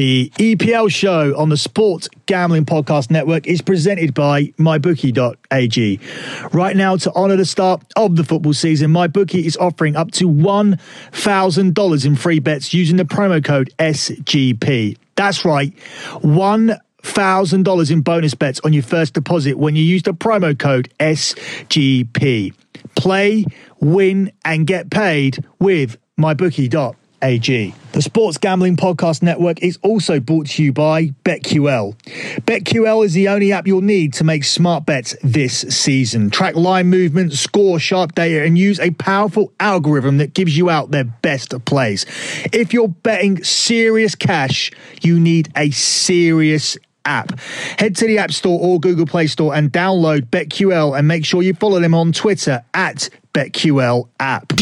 The EPL show on the Sports Gambling Podcast Network is presented by MyBookie.ag. Right now, to honour the start of the football season, MyBookie is offering up to $1,000 in free bets using the promo code SGP. That's right, $1,000 in bonus bets on your first deposit when you use the promo code SGP. Play, win, and get paid with MyBookie.ag. AG. The Sports Gambling Podcast Network is also brought to you by BetQL. BetQL is the only app you'll need to make smart bets this season. Track line movement, score sharp data, and use a powerful algorithm that gives you out their best plays. If you're betting serious cash, you need a serious app. Head to the App Store or Google Play Store and download BetQL and make sure you follow them on Twitter at BetQL app.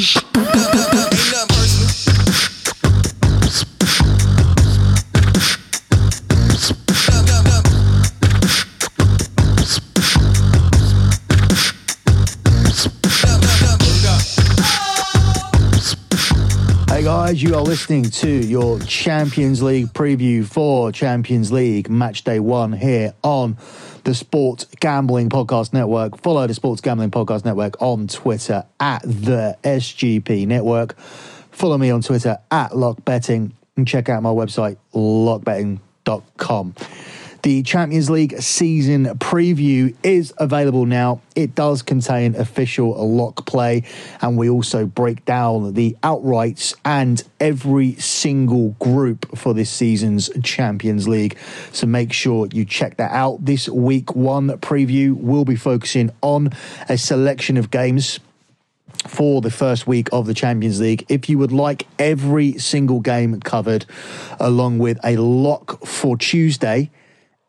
Guys, you are listening to your Champions League preview for Champions League match day one here on the Sports Gambling Podcast Network. Follow the Sports Gambling Podcast Network on Twitter at the SGP Network. Follow me on Twitter at LockBetting and check out my website, lockbetting.com. The Champions League season preview is available now. It does contain official lock play, and we also break down the outrights and every single group for this season's Champions League. So make sure you check that out. This week one preview will be focusing on a selection of games for the first week of the Champions League. If you would like every single game covered, along with a lock for Tuesday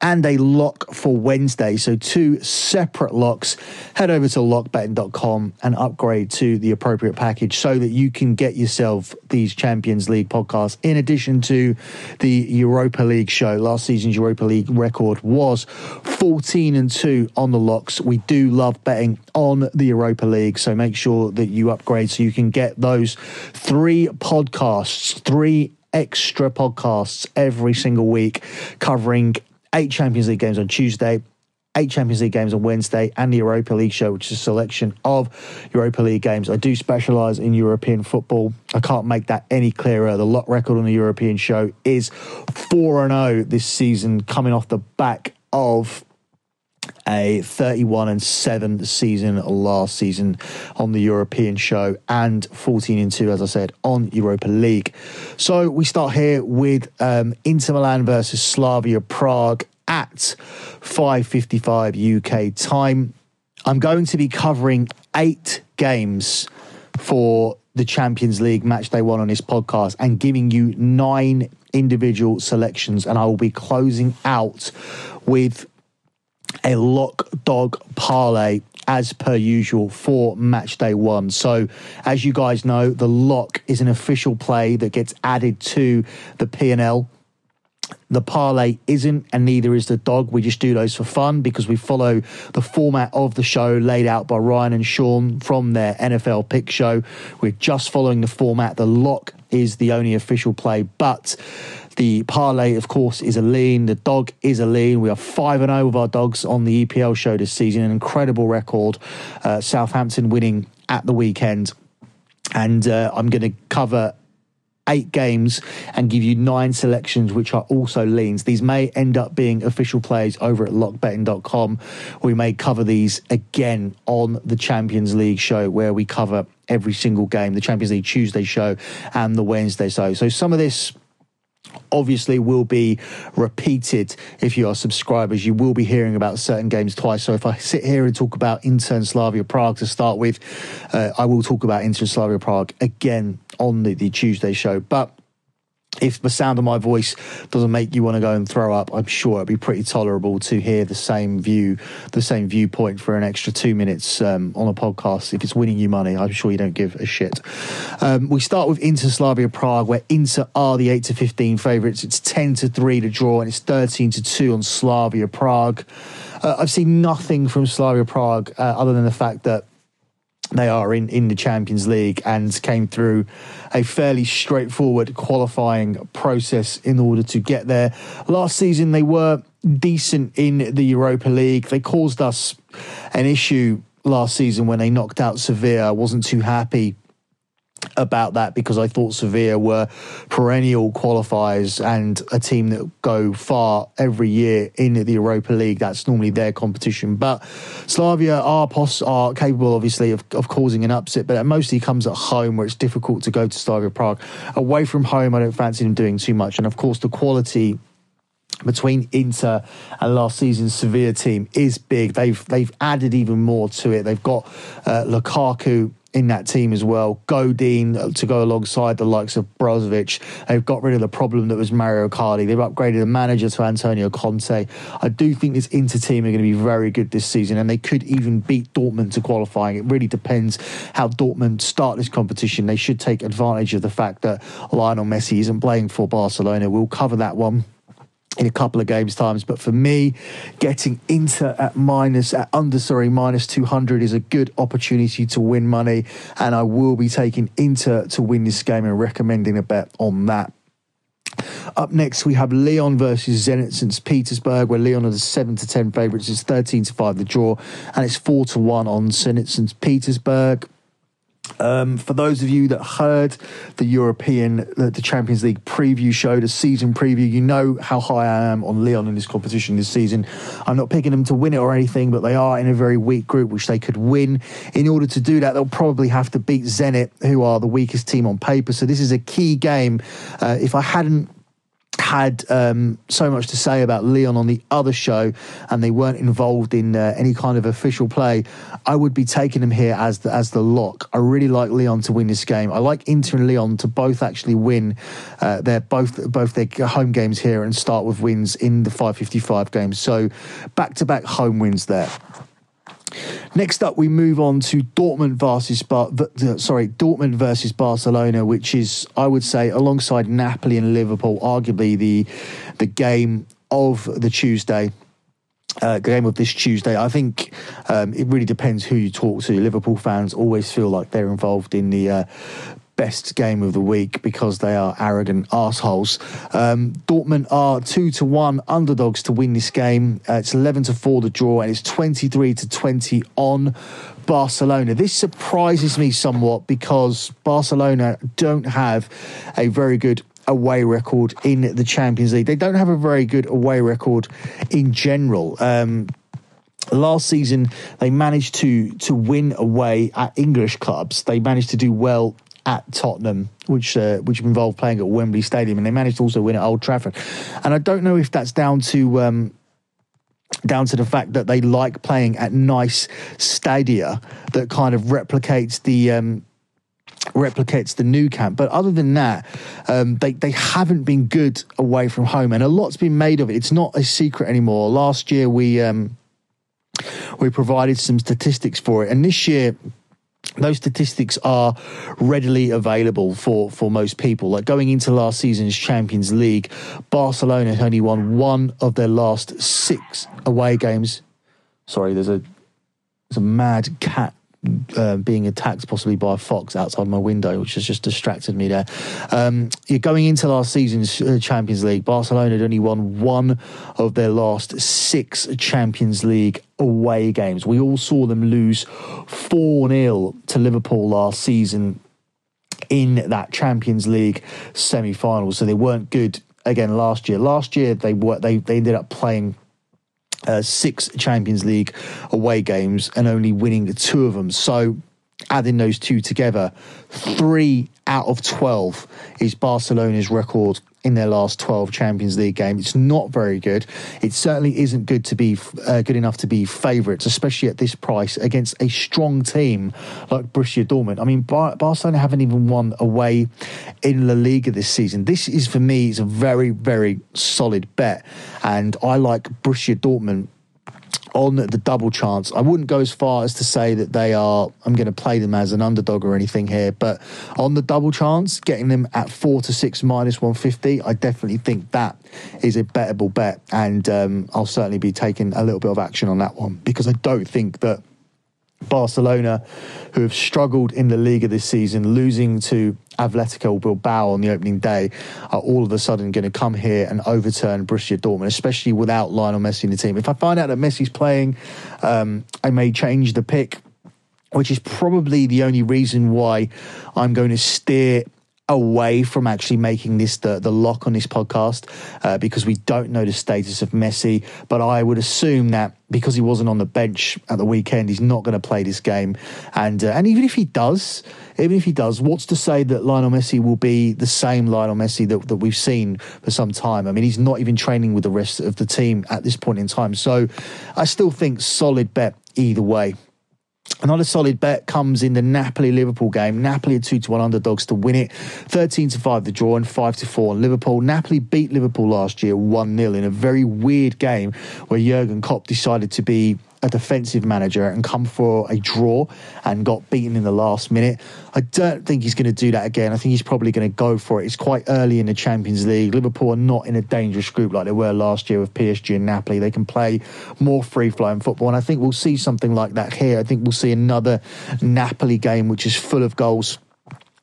and a lock for Wednesday. So, two separate locks. Head over to lockbetting.com and upgrade to the appropriate package so that you can get yourself these Champions League podcasts in addition to the Europa League show. Last season's Europa League record was 14 and 2 on the locks. We do love betting on the Europa League, so make sure that you upgrade so you can get those three podcasts, three extra podcasts every single week covering eight Champions League games on Tuesday, eight Champions League games on Wednesday, and the Europa League show, which is a selection of Europa League games. I do specialise in European football. I can't make that any clearer. The lot record on the European show is 4 0 this season, coming off the back of a 31 and 7 season last season on the European show and 14 and 2 as I said on Europa League. So we start here with um, Inter Milan versus Slavia Prague at 5:55 UK time. I'm going to be covering 8 games for the Champions League match day 1 on this podcast and giving you 9 individual selections and I will be closing out with a lock dog parlay as per usual for match day one. So, as you guys know, the lock is an official play that gets added to the P&L. The parlay isn't, and neither is the dog. We just do those for fun because we follow the format of the show laid out by Ryan and Sean from their NFL pick show. We're just following the format. The lock is the only official play, but the parlay, of course, is a lean. The dog is a lean. We are 5 0 with our dogs on the EPL show this season. An incredible record. Uh, Southampton winning at the weekend. And uh, I'm going to cover eight games and give you nine selections, which are also leans. These may end up being official plays over at lockbetting.com. We may cover these again on the Champions League show where we cover every single game, the Champions League Tuesday show and the Wednesday show. So some of this obviously will be repeated if you are subscribers. You will be hearing about certain games twice. So if I sit here and talk about Inter Slavia Prague to start with, uh, I will talk about Inter Slavia Prague again on the, the Tuesday show. But if the sound of my voice doesn't make you want to go and throw up, I'm sure it'd be pretty tolerable to hear the same view, the same viewpoint for an extra two minutes um, on a podcast. If it's winning you money, I'm sure you don't give a shit. Um, we start with Inter Slavia Prague, where Inter are the eight to fifteen favourites. It's ten to three to draw, and it's thirteen to two on Slavia Prague. Uh, I've seen nothing from Slavia Prague uh, other than the fact that they are in, in the Champions League and came through a fairly straightforward qualifying process in order to get there. Last season, they were decent in the Europa League. They caused us an issue last season when they knocked out Sevilla. I wasn't too happy about that because I thought Sevilla were perennial qualifiers and a team that go far every year in the Europa League. That's normally their competition. But Slavia are, pos- are capable, obviously, of, of causing an upset, but it mostly comes at home where it's difficult to go to Slavia Prague. Away from home, I don't fancy them doing too much. And of course, the quality between Inter and last season's Sevilla team is big. They've they've added even more to it. They've got uh, Lukaku in that team as well. Godin uh, to go alongside the likes of Brozovic. They've got rid of the problem that was Mario Icardi. They've upgraded the manager to Antonio Conte. I do think this Inter team are going to be very good this season, and they could even beat Dortmund to qualifying. It really depends how Dortmund start this competition. They should take advantage of the fact that Lionel Messi isn't playing for Barcelona. We'll cover that one in a couple of games times but for me getting Inter at minus at under sorry minus 200 is a good opportunity to win money and I will be taking Inter to win this game and recommending a bet on that up next, we have Lyon versus Zenit St. Petersburg, where Lyon are the 7 to 10 favourites. It's 13 to 5 the draw, and it's 4 to 1 on Zenit St. Petersburg. Um, for those of you that heard the European, the, the, Champions League preview show, the season preview, you know how high I am on Lyon in this competition this season. I'm not picking them to win it or anything, but they are in a very weak group, which they could win. In order to do that, they'll probably have to beat Zenit, who are the weakest team on paper. So this is a key game. Uh, if I hadn't had um, so much to say about Lyon on the other show and they weren't involved in uh, any kind of official play, I would be taking them here as the, as the lock. I really like Lyon to win this game. I like Inter and Leon to both actually win uh, their both both their home games here and start with wins in the 555 games. So back to back home wins there. Next up, we move on to Dortmund versus Bar- sorry Dortmund versus Barcelona, which is I would say alongside Napoli and Liverpool, arguably the the game of the Tuesday. Uh, game of this Tuesday. I think um, it really depends who you talk to. Liverpool fans always feel like they're involved in the uh, best game of the week because they are arrogant assholes. Um, Dortmund are two to one underdogs to win this game. Uh, it's eleven to four the draw, and it's twenty three to twenty on Barcelona. This surprises me somewhat because Barcelona don't have a very good away record in the Champions League. They don't have a very good away record in general. Um, last season they managed to to win away at English clubs. They managed to do well at Tottenham, which uh, which involved playing at Wembley Stadium, and they managed to also win at Old Trafford. And I don't know if that's down to um, down to the fact that they like playing at nice stadia that kind of replicates the. Um, replicates the Nou Camp but other than that um, they, they haven't been good away from home and a lot's been made of it it's not a secret anymore last year we um, we provided some statistics for it and this year those statistics are readily available for, for most people. Like going into last season's Champions League, Barcelona had only won one of their last six away games. Sorry, there's a there's a mad cat uh, being attacked possibly by a fox outside my window, which has just distracted me there. Um, you're going into last season's uh, Champions League. Barcelona had only won one of their last six Champions League away games. We all saw them lose 4 0 to Liverpool last season in that Champions League semi final. So they weren't good again last year. Last year, they were, they, they ended up playing uh, six Champions League away games and only winning two of them. So, adding those two together, three out of 12 is Barcelona's record in their last 12 Champions League games. It's not very good. It certainly isn't good to be uh, good enough to be favourites, especially at this price against a strong team like Borussia Dortmund. I mean, Bar- Barcelona haven't even won away in La Liga this season. This is for me is a very very solid bet, and I like Borussia Dortmund on the double chance. I wouldn't go as far as to say that they are, I'm going to play them as an underdog or anything here, but on the double chance, getting them at four to six minus 150, I definitely think that is a bettable bet. And um, I'll certainly be taking a little bit of action on that one because I don't think that Barcelona, who have struggled in the Liga this season, losing to Atletico Bilbao on the opening day, are all of a sudden going to come here and overturn Borussia Dortmund, especially without Lionel Messi in the team. If I find out that Messi's playing, um, I may change the pick, which is probably the only reason why I'm going to steer away from actually making this the, the lock on this podcast uh, because we don't know the status of Messi. But I would assume that because he wasn't on the bench at the weekend, he's not going to play this game. And uh, and even if he does, even if he does, what's to say that Lionel Messi will be the same Lionel Messi that, that we've seen for some time? I mean, he's not even training with the rest of the team at this point in time. So I still think solid bet either way. Another solid bet comes in the Napoli Liverpool game. Napoli are 2 to 1 underdogs to win it. 13 to 5 the draw and 5 to 4 on Liverpool. Napoli beat Liverpool last year 1 0 in a very weird game where Jurgen Klopp decided to be a defensive manager and come for a draw and got beaten in the last minute. I don't think he's going to do that again. I think he's probably going to go for it. It's quite early in the Champions League. Liverpool are not in a dangerous group like they were last year with PSG and Napoli. They can play more free flowing football. And I think we'll see something like that here. I think we'll see another Napoli game which is full of goals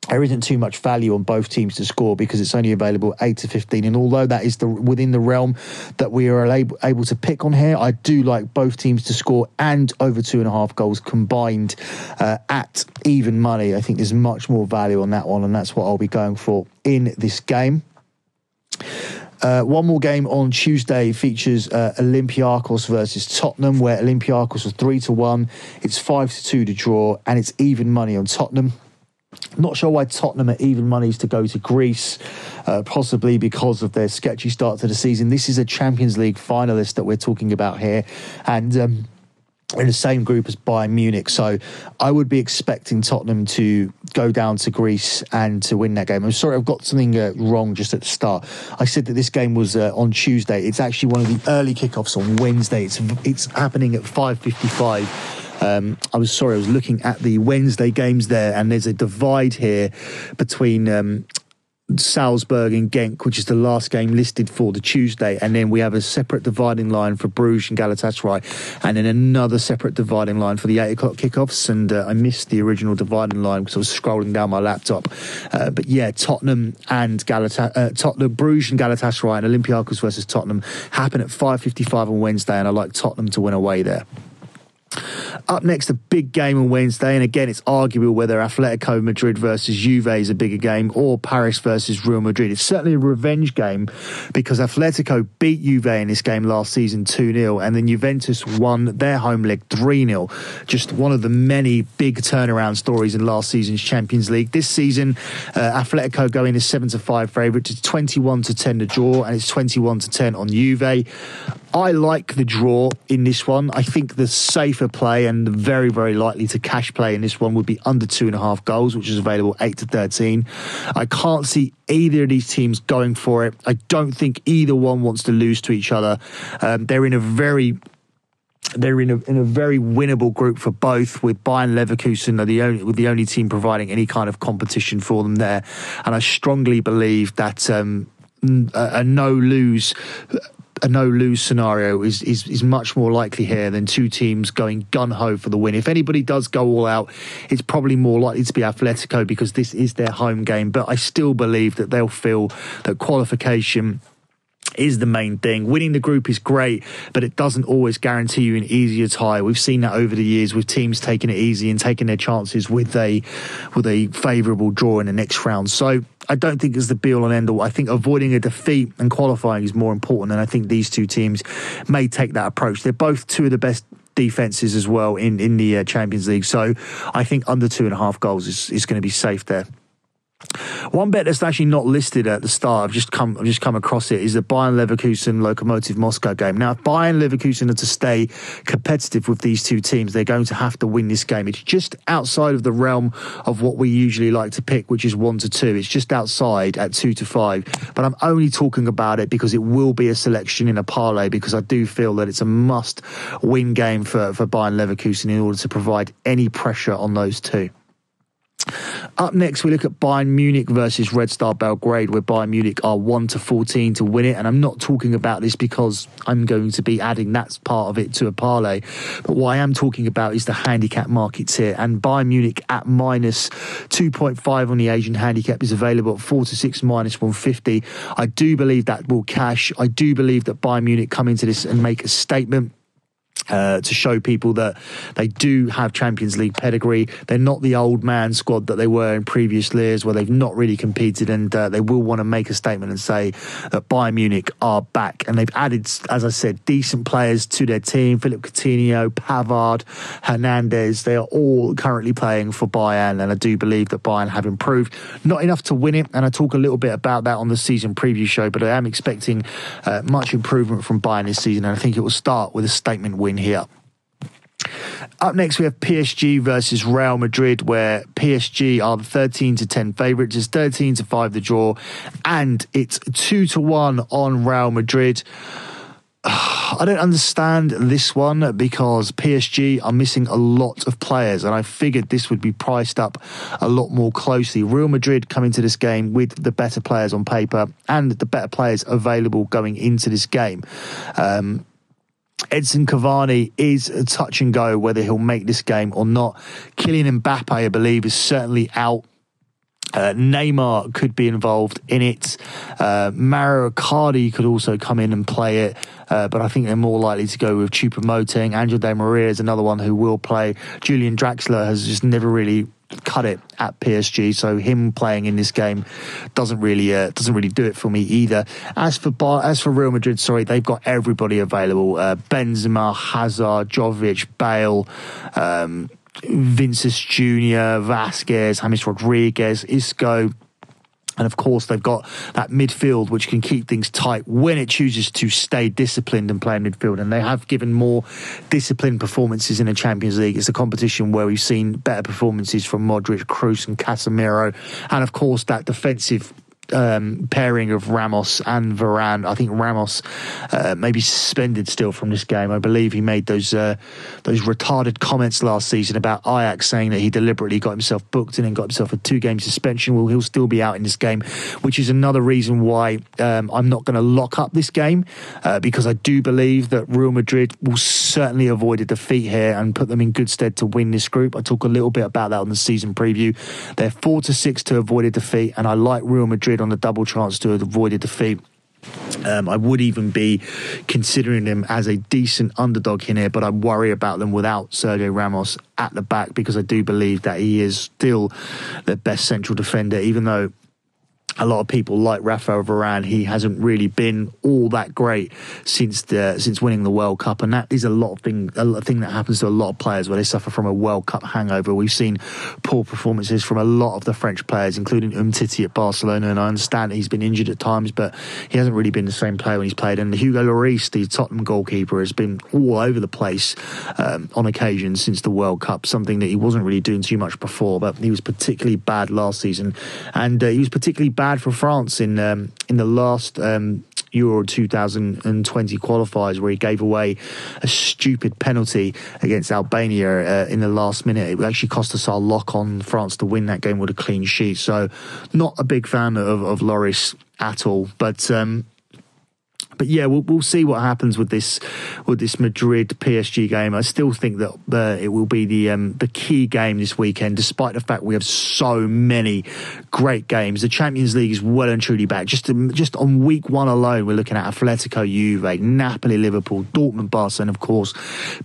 there isn't too much value on both teams to score because it's only available 8 to 15 and although that is the within the realm that we are able, able to pick on here i do like both teams to score and over two and a half goals combined uh, at even money i think there's much more value on that one and that's what i'll be going for in this game uh, one more game on Tuesday features uh, Olympiacos versus Tottenham, where Olympiacos are three to one. It's five to two to draw, and it's even money on Tottenham. Not sure why Tottenham are even monies to go to Greece, uh, possibly because of their sketchy start to the season. This is a Champions League finalist that we're talking about here, and. Um, in the same group as Bayern Munich. So I would be expecting Tottenham to go down to Greece and to win that game. I'm sorry, I've got something uh, wrong just at the start. I said that this game was uh, on Tuesday. It's actually one of the early kickoffs on Wednesday. It's it's happening at 5:55 um, I was sorry, I was looking at the Wednesday games there, and there's a divide here between um, Salzburg and Genk, which is the last game listed for the Tuesday, and then we have a separate dividing line for Bruges and Galatasaray, and then another separate dividing line for the eight o'clock kickoffs. And uh, I missed the original dividing line because I was scrolling down my laptop. Uh, but yeah, Tottenham and uh, Tottenham, Bruges and Galatasaray and Olympiacos versus Tottenham happen at five fifty-five on Wednesday, and I like Tottenham to win away there. Up next, a big game on Wednesday, and again, it's arguable whether Atletico Madrid versus Juve is a bigger game or Paris versus Real Madrid. It's certainly a revenge game because Atletico beat Juve in this game last season 2 0, and then Juventus won their home leg 3 0. Just one of the many big turnaround stories in last season's Champions League. This season, uh, Atletico going as 7 to 5 favourite to 21 to 10 to draw, and it's 21 to 10 on Juve. I like the draw in this one. I think the safer play and very, very likely to cash play in this one would be under two and a half goals, which is available 8 to 13. I can't see either of these teams going for it. I don't think either one wants to lose to each other. Um, they're in a very they're in a in a very winnable group for both. With Bayern Leverkusen are the only with the only team providing any kind of competition for them there, and I strongly believe that um, a, a no lose a no lose scenario is, is is much more likely here than two teams going gun ho for the win. If anybody does go all out, it's probably more likely to be Atletico because this is their home game. But I still believe that they'll feel that qualification is the main thing. Winning the group is great, but it doesn't always guarantee you an easier tie. We've seen that over the years with teams taking it easy and taking their chances with a with a favourable draw in the next round. So I don't think it's the be all and end all. I think avoiding a defeat and qualifying is more important, and I think these two teams may take that approach. They're both two of the best defenses as well in in the uh, Champions League. So I think under two and a half goals is is going to be safe there. One bet that's actually not listed at the start, I've just come, I've just come across it, is the Bayern Leverkusen Lokomotiv Moscow game. Now, if Bayern Leverkusen are to stay competitive with these two teams, they're going to have to win this game. It's just outside of the realm of what we usually like to pick, which is one to two. It's just outside at two to five. But I'm only talking about it because it will be a selection in a parlay because I do feel that it's a must win game for, for Bayern Leverkusen in order to provide any pressure on those two. Up next, we look at Bayern Munich versus Red Star Belgrade, where Bayern Munich are 1 to 14 to win it. And I'm not talking about this because I'm going to be adding that part of it to a parlay. But what I am talking about is the handicap markets here. And Bayern Munich at minus 2.5 on the Asian handicap is available at 4 to 6 minus 150. I do believe that will cash. I do believe that Bayern Munich come into this and make a statement. Uh, to show people that they do have Champions League pedigree. They're not the old man squad that they were in previous years where they've not really competed and uh, they will want to make a statement and say that Bayern Munich are back. And they've added, as I said, decent players to their team. Philippe Coutinho, Pavard, Hernandez, they are all currently playing for Bayern and I do believe that Bayern have improved. Not enough to win it and I talk a little bit about that on the season preview show, but I am expecting uh, much improvement from Bayern this season and I think it will start with a statement win here. Up next, we have PSG versus Real Madrid, where PSG are the 13 to 10 favourites. It's 13 to 5 the draw, and it's 2 to 1 on Real Madrid. I don't understand this one because PSG are missing a lot of players, and I figured this would be priced up a lot more closely. Real Madrid come into this game with the better players on paper and the better players available going into this game. Um, Edson Cavani is a touch and go whether he'll make this game or not. Kylian Mbappe, I believe, is certainly out. Uh, Neymar could be involved in it. Uh, Mauro Icardi could also come in and play it, uh, but I think they're more likely to go with Choupo-Moting. Angel Di Maria is another one who will play. Julian Draxler has just never really cut it at PSG. So him playing in this game doesn't really uh, doesn't really do it for me either. As for Bar- as for Real Madrid, sorry, they've got everybody available: uh, Benzema, Hazard, Jovic, Bale. Um, Vinicius Junior, Vázquez, James Rodriguez, Isco, and of course, they've got that midfield which can keep things tight when it chooses to stay disciplined and play midfield. And they have given more disciplined performances in the Champions League. It's a competition where we've seen better performances from Modric, Kroos, and Casemiro. And of course, that defensive um, pairing of Ramos and Varane. I think Ramos uh, may be suspended still from this game. I believe he made those uh, those retarded comments last season about Ajax saying that he deliberately got himself booked and then got himself a two game suspension. Well, he'll still be out in this game, which is another reason why um, I'm not going to lock up this game uh, because I do believe that Real Madrid will certainly avoid a defeat here and put them in good stead to win this group. I talk a little bit about that on the season preview. They're four to six to avoid a defeat, and I like Real Madrid on the double chance to avoid a defeat. Um, I would even be considering them as a decent underdog in here, but I worry about them without Sergio Ramos at the back because I do believe that he is still the best central defender, even though a lot of people like Rafael Varane. He hasn't really been all that great since the since winning the World Cup, and that is a lot of thing a thing that happens to a lot of players where they suffer from a World Cup hangover. We've seen poor performances from a lot of the French players, including Umtiti at Barcelona, and I understand he's been injured at times, but he hasn't really been the same player when he's played. And Hugo Lloris, the Tottenham goalkeeper, has been all over the place um, on occasion since the World Cup, something that he wasn't really doing too much before. But he was particularly bad last season, and uh, he was particularly bad bad for France in um, in the last um, Euro 2020 qualifiers where he gave away a stupid penalty against Albania uh, in the last minute. It actually cost us our lock on France to win that game with a clean sheet. So, not a big fan of, of Lloris at all. But um, but yeah, we'll, we'll see what happens with this with this Madrid PSG game. I still think that uh, it will be the um, the key game this weekend, despite the fact we have so many great games. The Champions League is well and truly back. Just to, just on week one alone, we're looking at Atletico, Juve, Napoli, Liverpool, Dortmund, Barcelona, and of course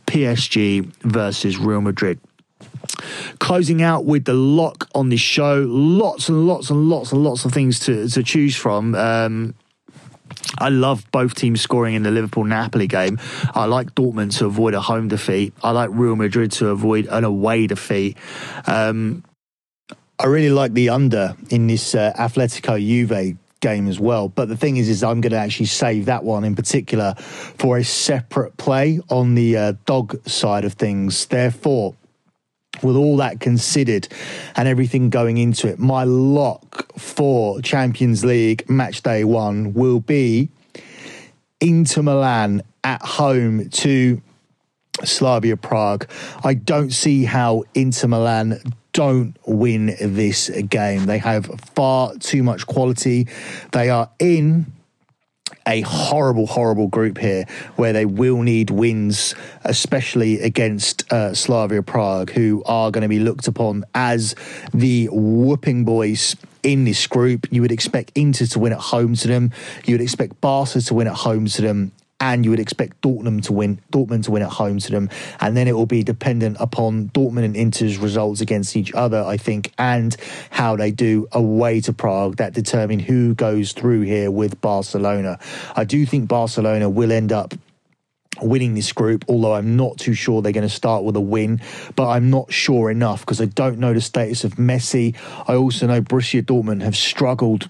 PSG versus Real Madrid closing out with the lock on this show. Lots and lots and lots and lots of things to, to choose from. Um, I love both teams scoring in the Liverpool Napoli game. I like Dortmund to avoid a home defeat. I like Real Madrid to avoid an away defeat. Um, I really like the under in this uh, Atletico Juve game as well. But the thing is, is I'm going to actually save that one in particular for a separate play on the uh, dog side of things. Therefore, with all that considered and everything going into it, my lock for Champions League match day one will be Inter Milan at home to Slavia Prague. I don't see how Inter Milan don't win this game. They have far too much quality. They are in a horrible, horrible group here where they will need wins, especially against uh, Slavia Prague, who are going to be looked upon as the whooping boys in this group. You would expect Inter to win at home to them. You would expect Barca to win at home to them and you would expect Dortmund to win Dortmund to win at home to them and then it will be dependent upon Dortmund and Inter's results against each other I think and how they do away to Prague that determine who goes through here with Barcelona I do think Barcelona will end up winning this group, although I'm not too sure they're going to start with a win. But I'm not sure enough because I don't know the status of Messi. I also know Borussia Dortmund have struggled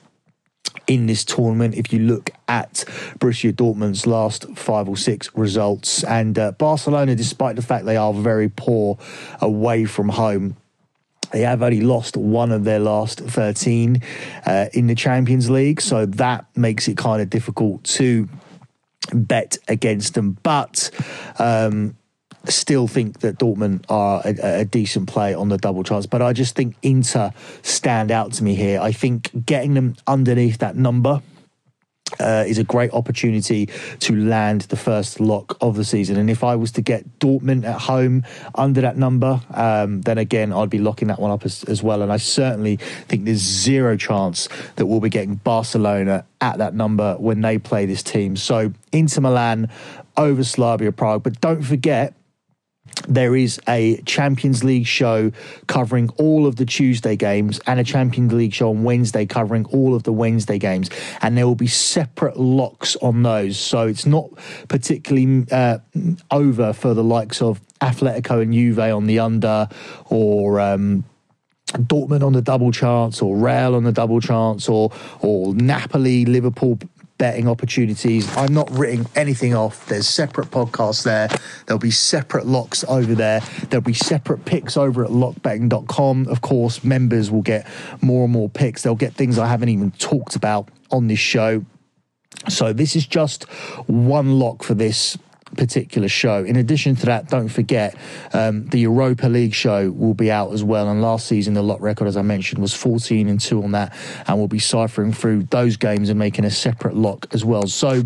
in this tournament. If you look at Borussia Dortmund's last five or six results, and uh, Barcelona, despite the fact they are very poor away from home, they have only lost one of their last 13 uh, in the Champions League, so that makes it kind of difficult to bet against them. But um, still think that Dortmund are a, a, decent play on the double chance, but I just think Inter stand out to me here. I think getting them underneath that number. Uh, is a great opportunity to land the first lock of the season. And if I was to get Dortmund at home under that number, um, then again, I'd be locking that one up as, as, well. And I certainly think there's zero chance that we'll be getting Barcelona at that number when they play this team. So Inter Milan over Slavia Prague. But don't forget, there is a Champions League show covering all of the Tuesday games and a Champions League show on Wednesday covering all of the Wednesday games. And there will be separate locks on those. So it's not particularly uh, over for the likes of Atletico and Juve on the under or. Um, Dortmund on the double chance, or Real on the double chance, or or Napoli, Liverpool betting opportunities. I'm not writing anything off. There's separate podcasts there. There'll be separate locks over there. There'll be separate picks over at lockbetting.com. Of course, members will get more and more picks. They'll get things I haven't even talked about on this show. So this is just one lock for this particular show. In addition to that, don't forget um, the Europa League show will be out as well. And last season, the lot record, as I mentioned, was 14 and 2 on that. And we'll be ciphering through those games and making a separate lock as well. So,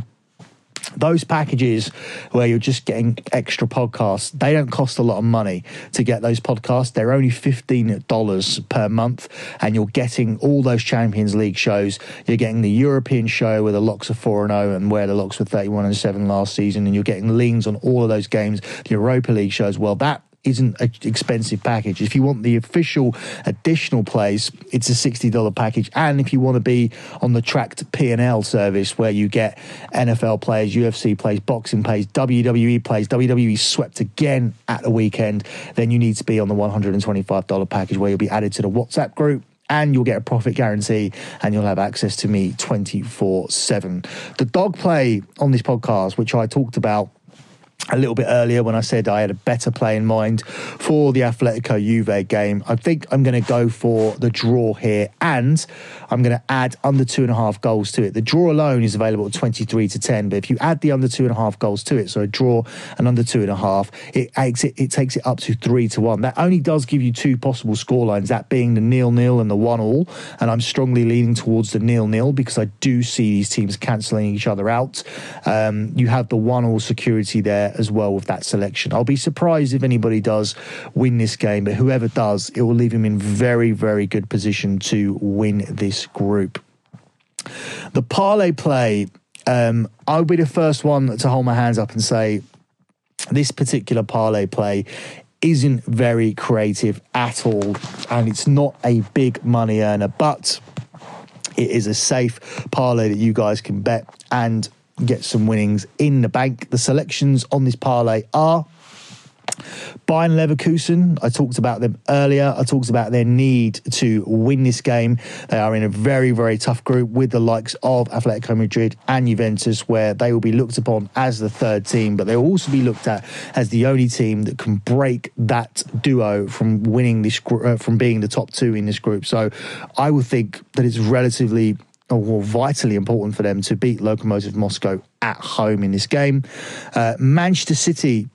those packages where you're just getting extra podcasts, they don't cost a lot of money to get those podcasts. They're only $15 per month, and you're getting all those Champions League shows. You're getting the European show where the locks are 4 0 and where the locks were 31 and 7 last season, and you're getting leans on all of those games. The Europa League show as well. That isn't an expensive package. If you want the official additional plays, it's a $60 package. And if you want to be on the tracked P&L service where you get NFL plays, UFC plays, boxing plays, WWE plays, WWE swept again at the weekend, then you need to be on the $125 package where you'll be added to the WhatsApp group and you'll get a profit guarantee and you'll have access to me 24 7. The dog play on this podcast, which I talked about a little bit earlier when I said I had a better play in mind for the Atletico Juve game. I think I'm going to go for the draw here and I'm going to add under two and a half goals to it. The draw alone is available at 23 to 10, but if you add the under two and a half goals to it, so a draw and under two and a half, it, it, it takes it up to three to one. That only does give you two possible scorelines, that being the nil nil and the one all. And I'm strongly leaning towards the nil nil because I do see these teams cancelling each other out. Um, you have the one all security there as well with that selection. I'll be surprised if anybody does win this game, but whoever does, it will leave him in very, very good position to win this group. The parlay play, um, I'll be the first one to hold my hands up and say this particular parlay play isn't very creative at all, and it's not a big money earner, but it is a safe parlay that you guys can bet. And get some winnings in the bank. The selections on this parlay are Bayern Leverkusen, I talked about them earlier. I talked about their need to win this game. They are in a very, very tough group with the likes of Atletico Madrid and Juventus, where they will be looked upon as the third team, but they'll also be looked at as the only team that can break that duo from winning this, uh, from being the top two in this group. So I would think that it's relatively or vitally important for them to beat Lokomotiv Moscow at home in this game. Uh, Manchester City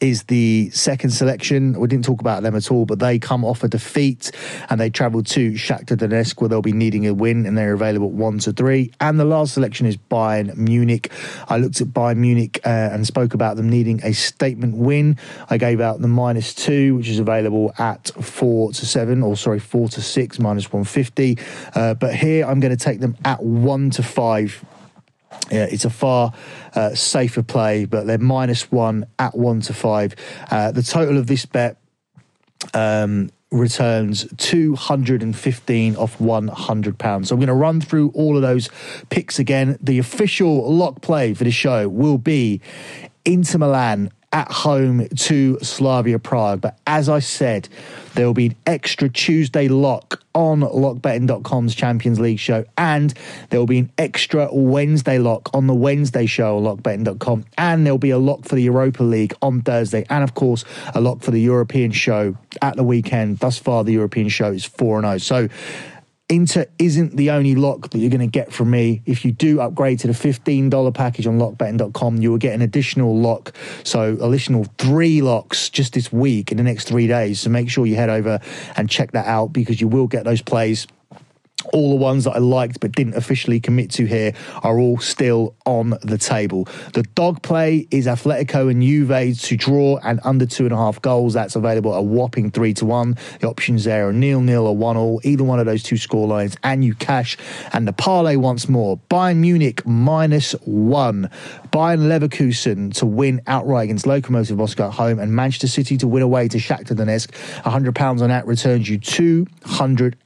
is the second selection. We didn't talk about them at all, but they come off a defeat and they travel to Shakhtar Donetsk where they'll be needing a win and they're available one to three. And the last selection is Bayern Munich. I looked at Bayern Munich uh, and spoke about them needing a statement win. I gave out the minus two, which is available at four to seven, or sorry, four to six, minus 150. Uh, but here I'm going to take them at one to five yeah, it's a far uh, safer play, but they're minus one at one to five. Uh, the total of this bet um, returns 215 off 100 pounds. So I'm going to run through all of those picks again. The official lock play for the show will be Inter Milan at home to Slavia Prague. But as I said, there will be an extra Tuesday lock on lockbetting.com's Champions League show, and there will be an extra Wednesday lock on the Wednesday show on lockbetting.com, and there'll be a lock for the Europa League on Thursday, and of course, a lock for the European show at the weekend. Thus far, the European show is 4 0. So, Inter isn't the only lock that you're going to get from me. If you do upgrade to the $15 package on lockbetting.com, you will get an additional lock. So, additional three locks just this week in the next three days. So, make sure you head over and check that out because you will get those plays all the ones that I liked but didn't officially commit to here are all still on the table. The dog play is Atletico and Juve to draw and under two and a half goals. That's available at a whopping three to one. The options there are nil nil or one all, either one of those two score lines, and you cash. And the parlay once more Bayern Munich minus one, Bayern Leverkusen to win outright against Lokomotiv Moscow at home, and Manchester City to win away to Shakhtar Donetsk. £100 on that returns you 212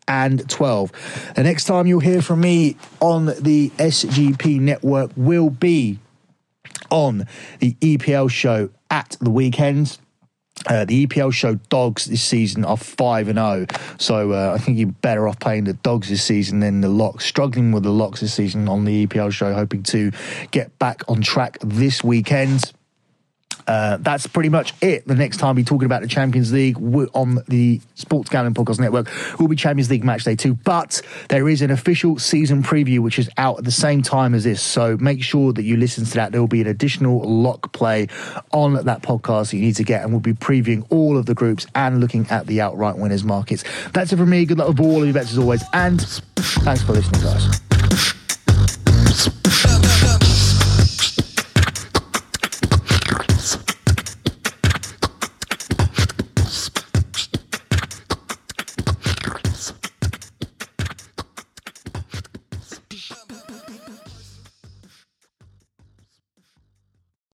the next time you'll hear from me on the SGP network will be on the EPL show at the weekends. Uh, the EPL show dogs this season are 5 and 0. So uh, I think you're better off playing the dogs this season than the locks. Struggling with the locks this season on the EPL show, hoping to get back on track this weekend. Uh, that's pretty much it. The next time we're talking about the Champions League on the Sports Gambling Podcast Network will be Champions League Match Day 2. But there is an official season preview which is out at the same time as this. So make sure that you listen to that. There will be an additional lock play on that podcast that you need to get, and we'll be previewing all of the groups and looking at the outright winners markets. That's it from me. Good luck with all of your bets as always, and thanks for listening, guys.